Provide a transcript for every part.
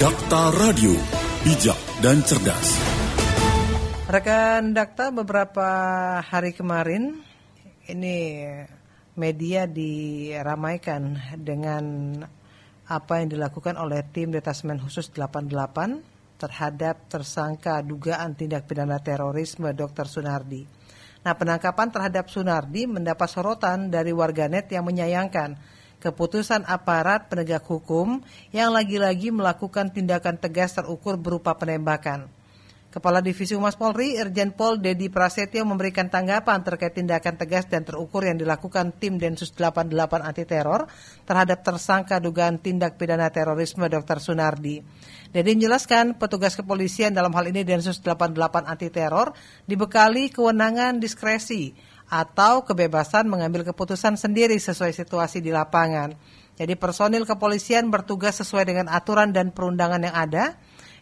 Dakta Radio, bijak dan cerdas. Rekan Dakta beberapa hari kemarin ini media diramaikan dengan apa yang dilakukan oleh tim Detasmen Khusus 88 terhadap tersangka dugaan tindak pidana terorisme Dr. Sunardi. Nah, penangkapan terhadap Sunardi mendapat sorotan dari warganet yang menyayangkan keputusan aparat penegak hukum yang lagi-lagi melakukan tindakan tegas terukur berupa penembakan. Kepala Divisi Humas Polri, Irjen Pol Dedi Prasetyo memberikan tanggapan terkait tindakan tegas dan terukur yang dilakukan tim Densus 88 anti teror terhadap tersangka dugaan tindak pidana terorisme Dr. Sunardi. Dedi menjelaskan petugas kepolisian dalam hal ini Densus 88 anti teror dibekali kewenangan diskresi atau kebebasan mengambil keputusan sendiri sesuai situasi di lapangan. Jadi personil kepolisian bertugas sesuai dengan aturan dan perundangan yang ada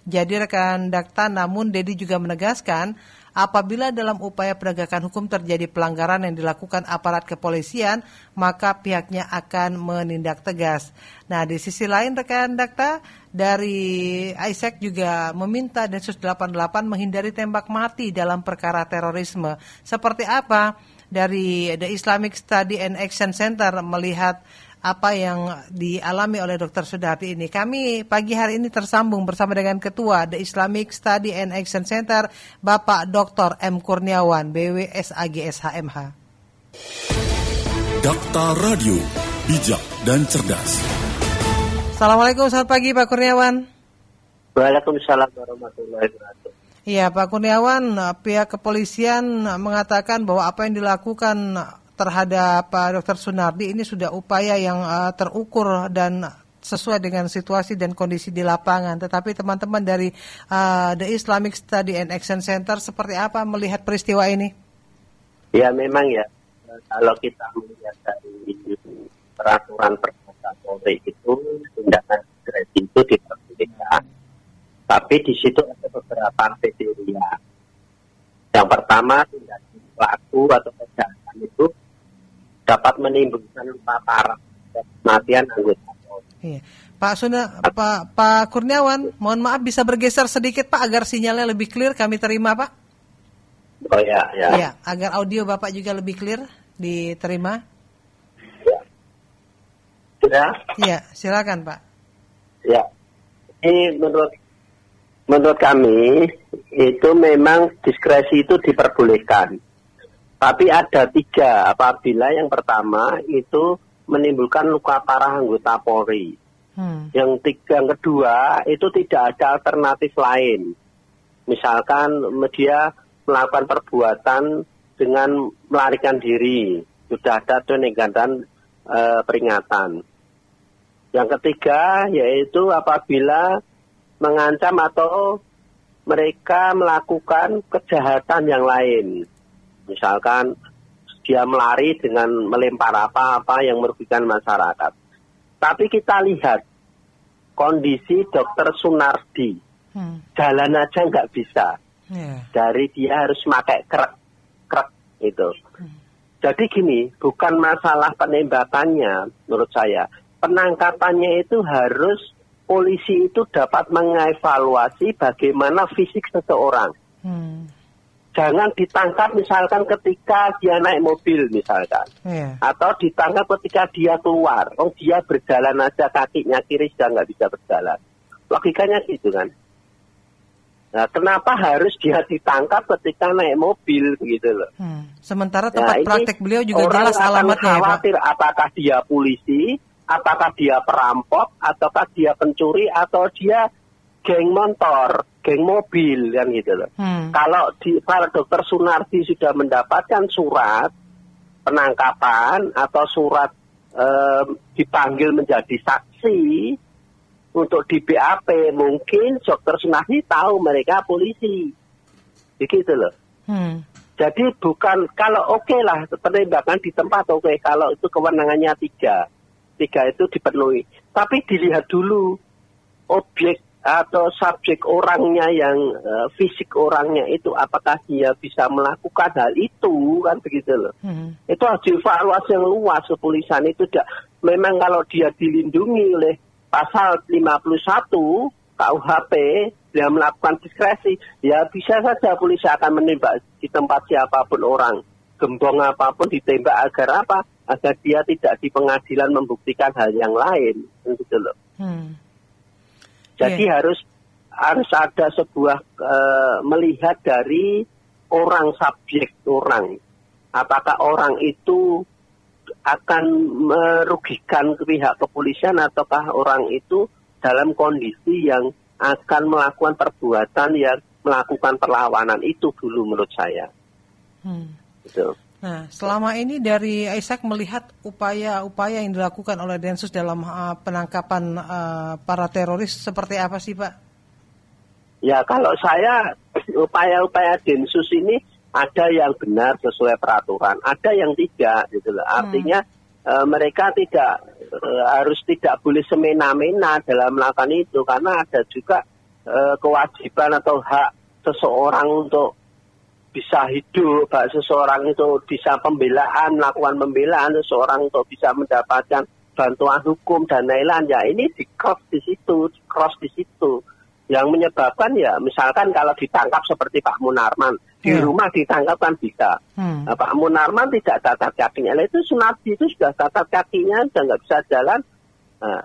jadi rekan Dakta namun Dedi juga menegaskan apabila dalam upaya penegakan hukum terjadi pelanggaran yang dilakukan aparat kepolisian, maka pihaknya akan menindak tegas. Nah, di sisi lain rekan Dakta dari Isaac juga meminta Densus 88 menghindari tembak mati dalam perkara terorisme. Seperti apa? Dari The Islamic Study and Action Center melihat apa yang dialami oleh Dr. Sudarti ini. Kami pagi hari ini tersambung bersama dengan Ketua The Islamic Study and Action Center, Bapak Dr. M. Kurniawan, BWSAGSHMH. Dakta Radio, bijak dan cerdas. Assalamualaikum, selamat pagi Pak Kurniawan. Waalaikumsalam warahmatullahi wabarakatuh. Iya Pak Kurniawan, pihak kepolisian mengatakan bahwa apa yang dilakukan terhadap Pak Dr. Sunardi ini sudah upaya yang terukur dan sesuai dengan situasi dan kondisi di lapangan. Tetapi teman-teman dari uh, The Islamic Study and Action Center seperti apa melihat peristiwa ini? Ya memang ya, kalau kita melihat dari peraturan perbuatan Polri itu tindakan itu diperbolehkan. Tapi di situ ada beberapa kriteria. Yang pertama tindak pelaku atau kejahatan itu dapat menimbulkan luka parah dan kematian anggota Iya. Pak Suna, Pak Pak Kurniawan, mohon maaf bisa bergeser sedikit Pak agar sinyalnya lebih clear kami terima Pak. Oh ya, ya. Iya, agar audio Bapak juga lebih clear diterima. Ya. Iya, silakan Pak. Ya. Ini menurut menurut kami itu memang diskresi itu diperbolehkan. Tapi ada tiga, apabila yang pertama itu menimbulkan luka parah anggota Polri. Hmm. Yang tiga, yang kedua itu tidak ada alternatif lain. Misalkan media melakukan perbuatan dengan melarikan diri, sudah ada dan e, peringatan. Yang ketiga yaitu apabila mengancam atau mereka melakukan kejahatan yang lain Misalkan dia melari dengan melempar apa-apa yang merugikan masyarakat. Tapi kita lihat kondisi dokter Sunardi. Hmm. Jalan aja nggak bisa. Yeah. Dari dia harus pakai krek, krek itu. Hmm. Jadi gini, bukan masalah penembakannya menurut saya. Penangkapannya itu harus polisi itu dapat mengevaluasi bagaimana fisik seseorang. Hmm jangan ditangkap misalkan ketika dia naik mobil misalkan yeah. atau ditangkap ketika dia keluar oh dia berjalan aja kakinya kiri sudah nggak bisa berjalan logikanya gitu kan Nah, kenapa harus dia ditangkap ketika naik mobil begitu loh? Hmm. Sementara tempat nah, praktek beliau juga jelas alamatnya. Orang khawatir ya, apakah dia polisi, apakah dia perampok, ataukah dia pencuri, atau dia geng motor, geng mobil kan gitu loh. Hmm. Kalau di para dokter Sunardi sudah mendapatkan surat penangkapan atau surat um, dipanggil menjadi saksi untuk di BAP, mungkin dokter Sunardi tahu mereka polisi, begitu loh. Hmm. Jadi bukan kalau oke okay lah penembakan di tempat oke okay, kalau itu kewenangannya tiga, tiga itu dipenuhi. Tapi dilihat dulu objek atau subjek orangnya yang uh, fisik orangnya itu apakah dia bisa melakukan hal itu kan begitu loh. Hmm. Itu harus dievaluasi yang luas kepolisian itu tidak memang kalau dia dilindungi oleh pasal 51 KUHP dia melakukan diskresi, ya bisa saja polisi akan menembak di tempat siapa pun orang, gembong apa pun ditembak agar apa? Agar dia tidak di pengadilan membuktikan hal yang lain, gitu loh. Hmm. Jadi yeah. harus harus ada sebuah uh, melihat dari orang subjek orang, apakah orang itu akan merugikan pihak kepolisian ataukah orang itu dalam kondisi yang akan melakukan perbuatan yang melakukan perlawanan itu dulu menurut saya. Hmm. Gitu. Nah, selama ini dari Isaac melihat upaya-upaya yang dilakukan oleh Densus dalam uh, penangkapan uh, para teroris seperti apa sih, Pak? Ya, kalau saya upaya-upaya Densus ini ada yang benar sesuai peraturan, ada yang tidak, gitu loh. Artinya hmm uh, mereka tidak uh, harus tidak boleh semena-mena dalam melakukan itu karena ada juga uh, kewajiban atau hak seseorang untuk bisa hidup, hak seseorang itu bisa pembelaan, melakukan pembelaan, seseorang untuk bisa mendapatkan bantuan hukum dan lain-lain. Ya ini di cross di situ, di cross di situ. Yang menyebabkan ya misalkan kalau ditangkap seperti Pak Munarman, di yeah. rumah ditangkap kan bisa. Hmm. Nah, Pak Munarman tidak catat kakinya. Nah, itu Sunardi itu sudah catat kakinya, sudah nggak bisa jalan. Nah,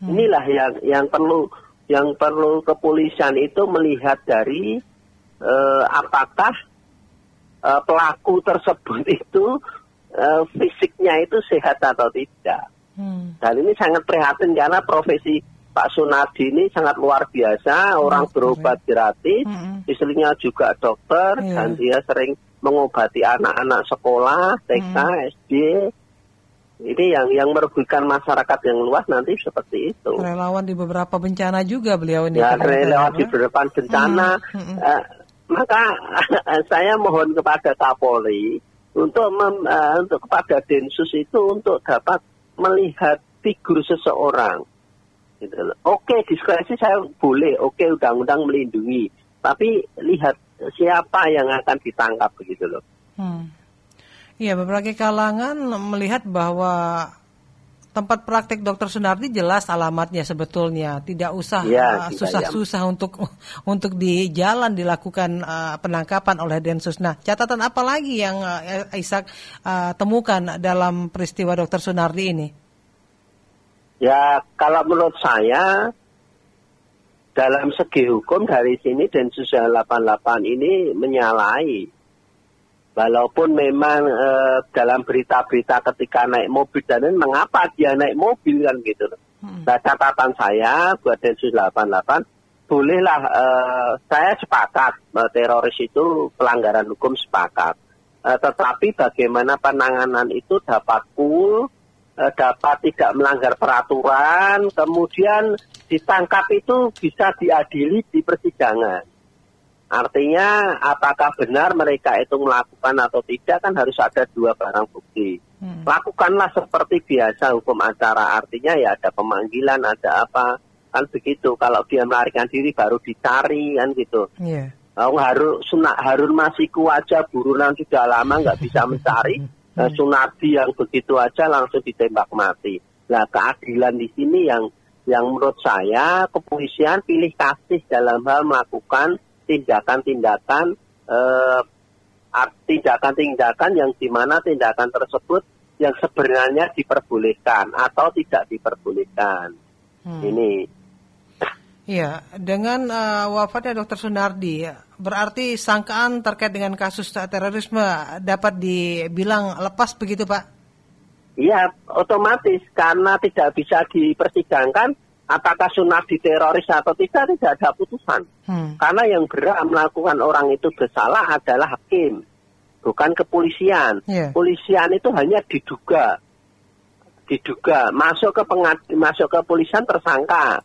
hmm. Inilah yang yang perlu yang perlu kepolisian itu melihat dari uh, apakah uh, pelaku tersebut itu uh, fisiknya itu sehat atau tidak. Hmm. Dan ini sangat prihatin karena profesi Pak Sunadi ini sangat luar biasa, orang berobat gratis, mm-hmm. istrinya juga dokter, yeah. dan dia sering mengobati anak-anak sekolah, TK, mm. SD. Ini yang yang merugikan masyarakat yang luas nanti seperti itu. Relawan di beberapa bencana juga beliau ini. Ya, relawan di beberapa bencana. Mm-hmm. Uh, maka saya mohon kepada Kapolri untuk mem, uh, untuk kepada Densus itu untuk dapat melihat figur seseorang Gitu Oke, diskresi saya boleh, oke undang-undang melindungi, tapi lihat siapa yang akan ditangkap begitu loh. Hmm. Iya, berbagai kalangan melihat bahwa tempat praktik Dokter Sunardi jelas alamatnya sebetulnya, tidak usah ya, uh, susah-susah untuk untuk di jalan dilakukan uh, penangkapan oleh Densus. Nah, catatan apa lagi yang uh, Ishak uh, temukan dalam peristiwa Dokter Sunardi ini? Ya kalau menurut saya dalam segi hukum dari sini Densus 88 ini menyalahi. Walaupun memang e, dalam berita-berita ketika naik mobil dan ini mengapa dia naik mobil kan gitu. Hmm. Nah catatan saya buat Densus 88 bolehlah e, saya sepakat e, teroris itu pelanggaran hukum sepakat. E, tetapi bagaimana penanganan itu dapat cool, Eh, dapat tidak melanggar peraturan, kemudian ditangkap itu bisa diadili di persidangan. Artinya apakah benar mereka itu melakukan atau tidak kan harus ada dua barang bukti. Hmm. Lakukanlah seperti biasa hukum acara. Artinya ya ada pemanggilan, ada apa kan begitu. Kalau dia melarikan diri baru dicari kan gitu. Yeah. Oh, Harun, Harun Masiku aja burunan sudah lama nggak bisa mencari. hmm. Sunardi yang begitu aja langsung ditembak mati. Nah keadilan di sini yang yang menurut saya kepolisian pilih kasih dalam hal melakukan tindakan-tindakan eh, tindakan-tindakan yang di mana tindakan tersebut yang sebenarnya diperbolehkan atau tidak diperbolehkan. Hmm. Ini Iya, dengan uh, wafatnya Dr. Sunardi, berarti sangkaan terkait dengan kasus terorisme dapat dibilang lepas begitu, Pak? Iya, otomatis karena tidak bisa dipersidangkan apakah Sunardi teroris atau tidak tidak ada putusan. Hmm. Karena yang berhak melakukan orang itu bersalah adalah hakim, bukan kepolisian. Yeah. Polisian itu hanya diduga, diduga masuk ke pengad masuk ke polisian tersangka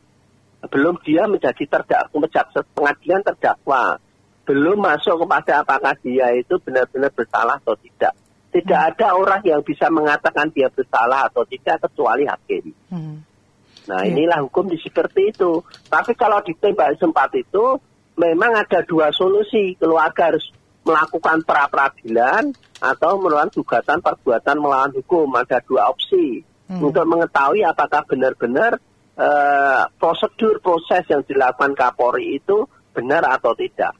belum dia menjadi terdakwa pengadilan terdakwa belum masuk kepada apakah dia itu benar-benar bersalah atau tidak tidak hmm. ada orang yang bisa mengatakan dia bersalah atau tidak kecuali hakim hmm. Nah yeah. inilah hukum di seperti itu tapi kalau ditembak sempat itu memang ada dua solusi keluarga harus melakukan pra peradilan atau melakukan gugatan perbuatan melawan hukum ada dua opsi hmm. untuk mengetahui apakah benar-benar eh, prosedur proses yang dilakukan Kapolri itu benar atau tidak.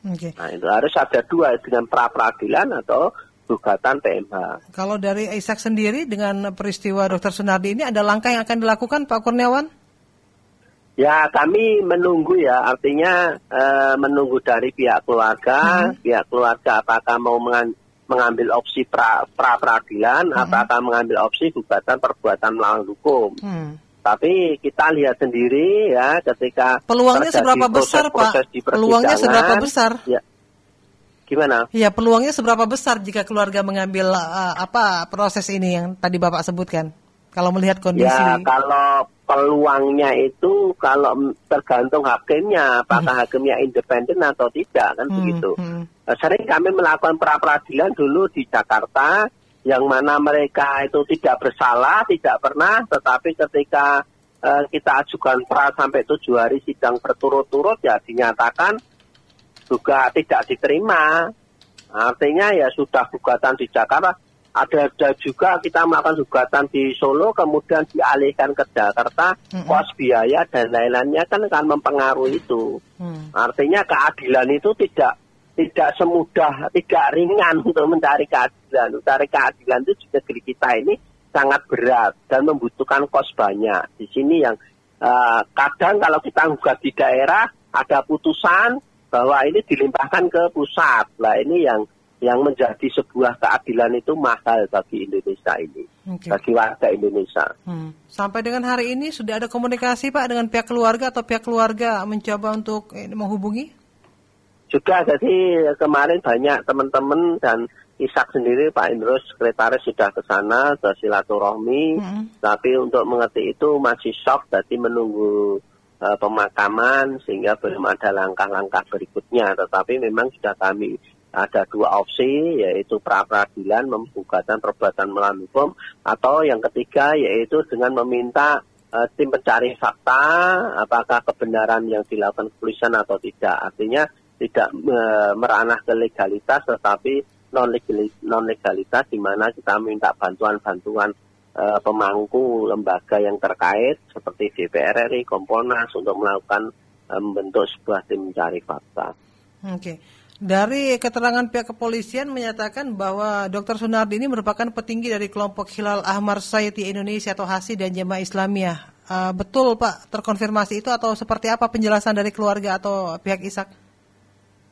Oke. Nah itu harus ada dua dengan pra peradilan atau gugatan PMH. Kalau dari Ishak sendiri dengan peristiwa Dr. Sunardi ini ada langkah yang akan dilakukan Pak Kurniawan? Ya kami menunggu ya, artinya eh, menunggu dari pihak keluarga, Hmm. pihak keluarga apakah mau mengan- mengambil opsi pra, pra peradilan, Hmm. apakah mengambil opsi gugatan perbuatan melawan hukum. Hmm. Tapi kita lihat sendiri ya ketika Peluangnya seberapa besar, Pak? proses-proses di Peluangnya seberapa besar? Ya, gimana? Ya, peluangnya seberapa besar jika keluarga mengambil uh, apa proses ini yang tadi Bapak sebutkan? Kalau melihat kondisi Ya kalau peluangnya itu kalau tergantung hakimnya, apakah hakimnya independen atau tidak kan Hmm, begitu. hmm. Eh, Sering kami melakukan pra peradilan dulu di Jakarta, yang mana mereka itu tidak bersalah, tidak pernah, tetapi ketika eh, kita ajukan pra sampai tujuh hari sidang berturut-turut ya dinyatakan juga tidak diterima. Artinya ya sudah gugatan di Jakarta, ada, ada juga kita melakukan gugatan di Solo, kemudian dialihkan ke Jakarta, Mm-mm. kos biaya dan lain-lainnya kan akan mempengaruhi itu. Hmm. Artinya keadilan itu tidak tidak semudah, tidak ringan untuk mencari keadilan. Mencari keadilan itu di negeri kita ini sangat berat dan membutuhkan kos banyak. Di sini yang eh, kadang kalau kita gugat di daerah ada putusan bahwa ini dilimpahkan ke pusat. Lah ini yang yang menjadi sebuah keadilan itu mahal bagi Indonesia ini, Oke. bagi warga Indonesia. Hmm. Sampai dengan hari ini sudah ada komunikasi Pak dengan pihak keluarga atau pihak keluarga mencoba untuk eh, menghubungi? juga jadi kemarin banyak teman-teman dan Isak sendiri Pak Indro sekretaris sudah ke sana ke silaturahmi Mm-mm. tapi untuk mengerti itu masih shock jadi menunggu eh, pemakaman sehingga belum ada langkah-langkah berikutnya. Tetapi memang sudah kami ada dua opsi yaitu pra peradilan membukakan perbuatan melawan hukum atau yang ketiga yaitu dengan meminta eh, tim pencari fakta apakah kebenaran yang dilakukan kepolisian atau tidak. Artinya tidak eh, meranah ke legalitas tetapi non non legalitas di mana kita minta bantuan-bantuan eh, pemangku lembaga yang terkait seperti DPR RI, Kompolnas untuk melakukan eh, membentuk sebuah tim mencari fakta. Oke. Dari keterangan pihak kepolisian menyatakan bahwa Dr. Sunardi ini merupakan petinggi dari kelompok Hilal Ahmar Society Indonesia atau HASI dan Jemaah Islamiyah. Eh, betul Pak, terkonfirmasi itu atau seperti apa penjelasan dari keluarga atau pihak Isak?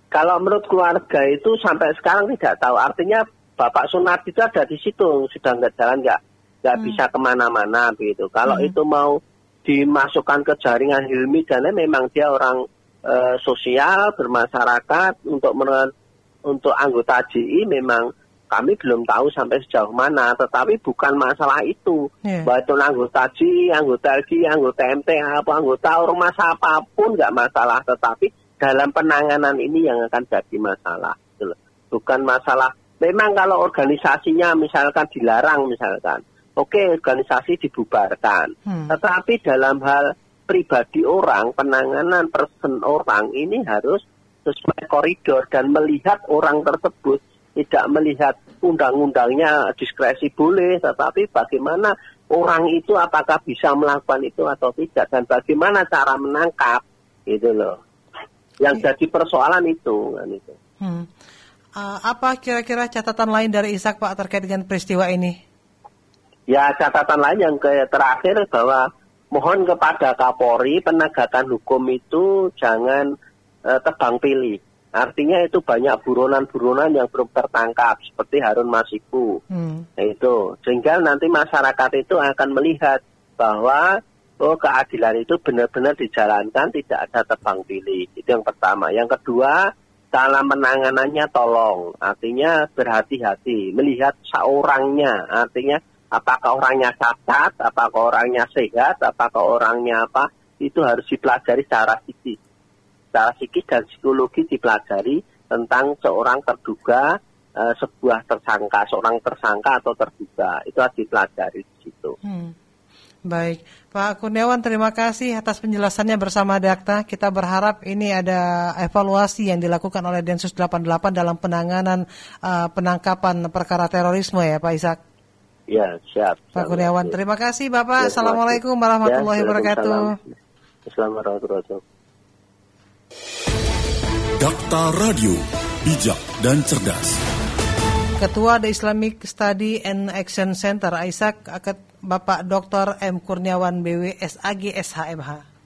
Kalau menurut keluarga itu sampai sekarang tidak tahu. Artinya Bapak Sunardi itu ada di situ, sudah nggak jalan nggak nggak bisa ke mana-mana begitu. Kalau Hmm. itu mau dimasukkan ke jaringan Hilmi dan lain, memang dia orang eh, sosial bermasyarakat untuk men- untuk anggota JI memang kami belum tahu sampai sejauh mana. Tetapi bukan masalah itu. Iya. Baik itu anggota JI, anggota LG, anggota MTA, apa anggota ormas apa pun nggak masalah. Tetapi dalam penanganan ini yang akan jadi masalah. gitu. Bukan masalah. Memang kalau organisasinya misalkan dilarang misalkan, oke organisasi dibubarkan. Hmm. Tetapi dalam hal pribadi orang, penanganan person orang ini harus sesuai koridor dan melihat orang tersebut tidak melihat undang-undangnya diskresi boleh, tetapi bagaimana orang itu apakah bisa melakukan itu atau tidak dan bagaimana cara menangkap gitu loh. Yang jadi persoalan itu kan itu. Hmm. Eh, apa kira-kira catatan lain dari Isak Pak terkait dengan peristiwa ini? Ya catatan lain yang ke terakhir bahwa mohon kepada Kapolri penegakan hukum itu jangan eh, tebang pilih. Artinya itu banyak buronan-buronan yang belum tertangkap seperti Harun Masiku. Hmm. Nah, itu sehingga nanti masyarakat itu akan melihat bahwa oh keadilan itu benar-benar dijalankan tidak ada tebang pilih. Itu yang pertama. Yang kedua, dalam penanganannya tolong. Artinya berhati-hati melihat seorangnya. Artinya apakah orangnya cacat, apakah orangnya sehat, apakah orangnya apa, itu harus dipelajari secara psikis. Secara psikis dan psikologi dipelajari tentang seorang terduga eh, sebuah tersangka, seorang tersangka atau terduga. Itu harus dipelajari di situ. Hmm. Baik, Pak Kurniawan terima kasih atas penjelasannya bersama Dakta. Kita berharap ini ada evaluasi yang dilakukan oleh Densus 88 dalam penanganan uh, penangkapan perkara terorisme ya Pak Isak. Ya, siap. Pak Kurniawan, terima kasih Bapak. Ya, Assalamualaikum warahmatullahi ya, wabarakatuh. Assalamualaikum warahmatullahi wabarakatuh. Dakta Radio, bijak dan cerdas. Ketua The Islamic Study and Action Center Isaac Bapak Dr. M Kurniawan BW SAG SHMH.